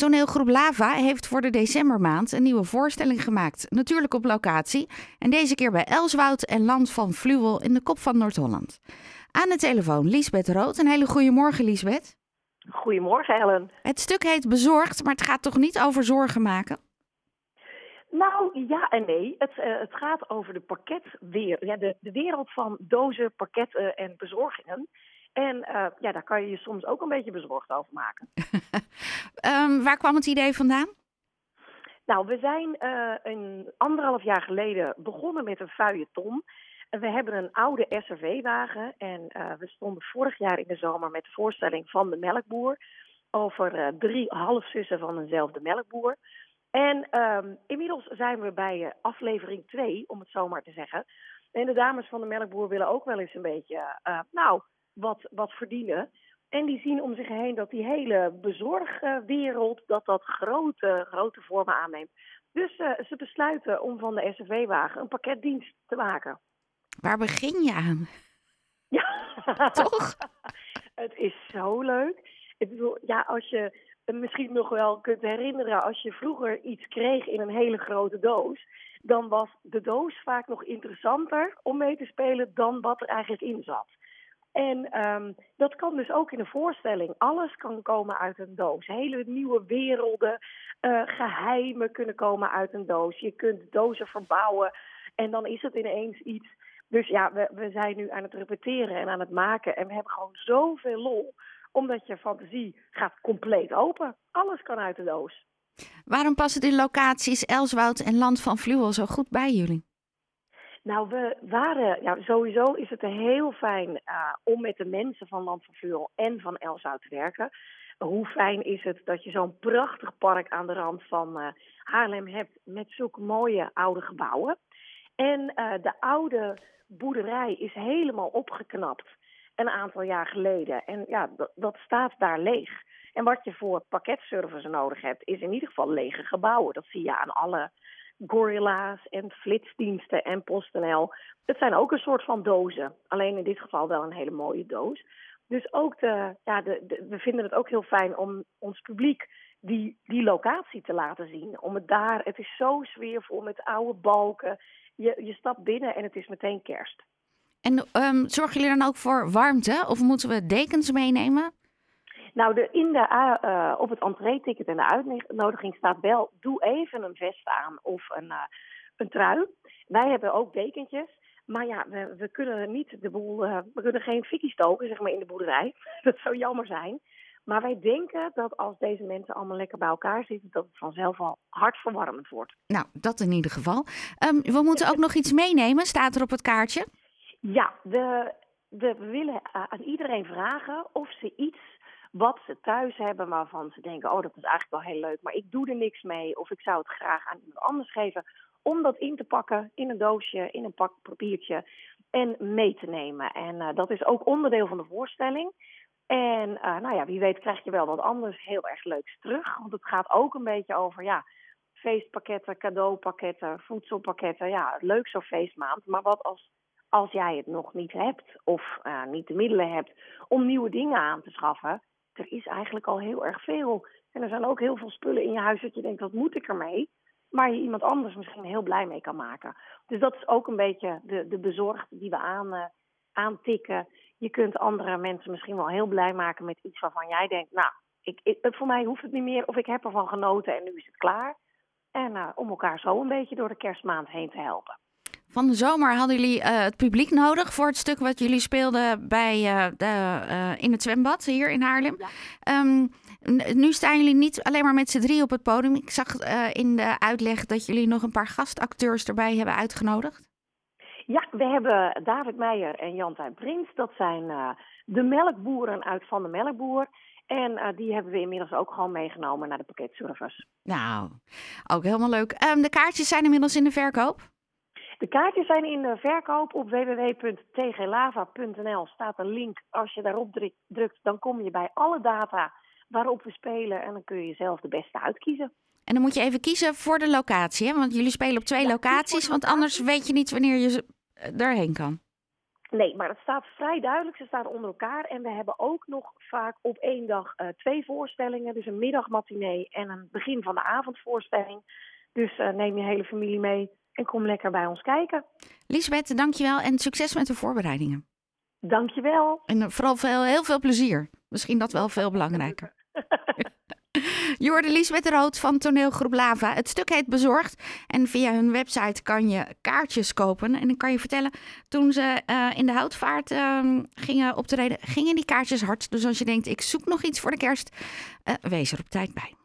toneelgroep Lava heeft voor de decembermaand een nieuwe voorstelling gemaakt. Natuurlijk op locatie. En deze keer bij Elswoud en Land van Fluwel in de kop van Noord-Holland. Aan de telefoon Liesbeth Rood. Een hele goede morgen, Liesbeth. Goedemorgen, Ellen. Het stuk heet Bezorgd, maar het gaat toch niet over zorgen maken? Nou, ja en nee. Het, uh, het gaat over de pakketwereld. Ja, de, de wereld van dozen, pakketten en bezorgingen. En uh, ja, daar kan je je soms ook een beetje bezorgd over maken. um, waar kwam het idee vandaan? Nou, we zijn uh, een anderhalf jaar geleden begonnen met een feuilleton. We hebben een oude SRV-wagen en uh, we stonden vorig jaar in de zomer met de voorstelling van de melkboer over uh, drie halfzussen van eenzelfde melkboer. En um, inmiddels zijn we bij uh, aflevering 2, om het zo maar te zeggen. En de dames van de melkboer willen ook wel eens een beetje, nou, wat, wat verdienen. En die zien om zich heen dat die hele bezorgwereld, dat dat grote, grote vormen aanneemt. Dus ze besluiten om van de SRV-wagen een pakketdienst te maken. Waar begin je aan? Ja, toch? het is zo leuk. Ik bedoel, ja, als je misschien nog wel kunt herinneren, als je vroeger iets kreeg in een hele grote doos, dan was de doos vaak nog interessanter om mee te spelen dan wat er eigenlijk in zat. En um, dat kan dus ook in een voorstelling. Alles kan komen uit een doos. Hele nieuwe werelden, uh, geheimen kunnen komen uit een doos. Je kunt dozen verbouwen en dan is het ineens iets dus ja, we, we zijn nu aan het repeteren en aan het maken. En we hebben gewoon zoveel lol. Omdat je fantasie gaat compleet open. Alles kan uit de doos. Waarom passen die locaties Elswoud en Land van Fluwel zo goed bij jullie? Nou, we waren, sowieso is het heel fijn uh, om met de mensen van Land van Fluwel en van Elswoud te werken. Hoe fijn is het dat je zo'n prachtig park aan de rand van uh, Haarlem hebt met zulke mooie oude gebouwen. En uh, de oude boerderij is helemaal opgeknapt een aantal jaar geleden. En ja, dat, staat daar leeg. En wat je voor pakketservice nodig hebt, is in ieder geval lege gebouwen. Dat zie je aan alle gorilla's en flitsdiensten en PostNL. Het zijn ook een soort van dozen. Alleen in dit geval wel een hele mooie doos. Dus ook de, ja, de, we vinden het ook heel fijn om ons publiek die, die locatie te laten zien. Om het daar, het is zo sfeervol met oude balken je, je stapt binnen en het is meteen kerst. En um, zorgen jullie dan ook voor warmte? Of moeten we dekens meenemen? Nou, de, in de, uh, op het entree-ticket en de uitnodiging staat wel... doe even een vest aan of een, uh, een trui. Wij hebben ook dekentjes. Maar ja, we, we kunnen niet de boel... Uh, we kunnen geen fikkie stoken, zeg maar, in de boerderij. Dat zou jammer zijn. Maar wij denken dat als deze mensen allemaal lekker bij elkaar zitten, dat het vanzelf al hartverwarmend wordt. Nou, dat in ieder geval. Um, we moeten ook nog iets meenemen, staat er op het kaartje? Ja, we, we willen aan iedereen vragen of ze iets wat ze thuis hebben waarvan ze denken, oh dat is eigenlijk wel heel leuk, maar ik doe er niks mee of ik zou het graag aan iemand anders geven, om dat in te pakken in een doosje, in een pak papiertje en mee te nemen. En uh, dat is ook onderdeel van de voorstelling. En uh, nou ja, wie weet krijg je wel wat anders heel erg leuks terug. Want het gaat ook een beetje over ja, feestpakketten, cadeaupakketten, voedselpakketten. Ja, leuk zo'n feestmaand. Maar wat als, als jij het nog niet hebt of uh, niet de middelen hebt om nieuwe dingen aan te schaffen. Er is eigenlijk al heel erg veel. En er zijn ook heel veel spullen in je huis dat je denkt, wat moet ik ermee? Waar je iemand anders misschien heel blij mee kan maken. Dus dat is ook een beetje de, de bezorgde die we aan, uh, aantikken je kunt andere mensen misschien wel heel blij maken met iets waarvan jij denkt, nou, ik, ik, voor mij hoeft het niet meer of ik heb ervan genoten en nu is het klaar. En uh, om elkaar zo een beetje door de kerstmaand heen te helpen. Van de zomer hadden jullie uh, het publiek nodig voor het stuk wat jullie speelden bij, uh, de, in het zwembad hier in Haarlem. Ja. Um, nu staan jullie niet alleen maar met z'n drie op het podium. Ik zag in de uitleg dat jullie nog een paar gastacteurs erbij hebben uitgenodigd. Ja, we hebben David Meijer en Jantijn Prins. Dat zijn de melkboeren uit Van de Melkboer. En uh, die hebben we inmiddels ook gewoon meegenomen naar de pakketservice. Nou, ook helemaal leuk. Um, de kaartjes zijn inmiddels in de verkoop? De kaartjes zijn in de verkoop op www.tglava.nl. Staat een link. Als je daarop drukt, dan kom je bij alle data waarop we spelen. En dan kun je zelf de beste uitkiezen. En dan moet je even kiezen voor de locatie. Hè? Want jullie spelen op twee ja, locaties. Want anders weet je niet wanneer je daarheen kan. Nee, maar het staat vrij duidelijk. Ze staan onder elkaar. En we hebben ook nog vaak op één dag uh, twee voorstellingen. Dus een middagmatinee en een begin van de avondvoorstelling. Dus uh, neem je hele familie mee en kom lekker bij ons kijken. Lisbeth, dankjewel en succes met de voorbereidingen. Dankjewel. En vooral veel, heel veel plezier. Misschien dat wel veel belangrijker. Je hoorde Liesbeth Rood van toneelgroep Lava. Het stuk heet Bezorgd. En via hun website kan je kaartjes kopen. En ik kan je vertellen, toen ze uh, in de houtvaart uh, gingen optreden, gingen die kaartjes hard. Dus als je denkt, ik zoek nog iets voor de kerst, uh, wees er op tijd bij.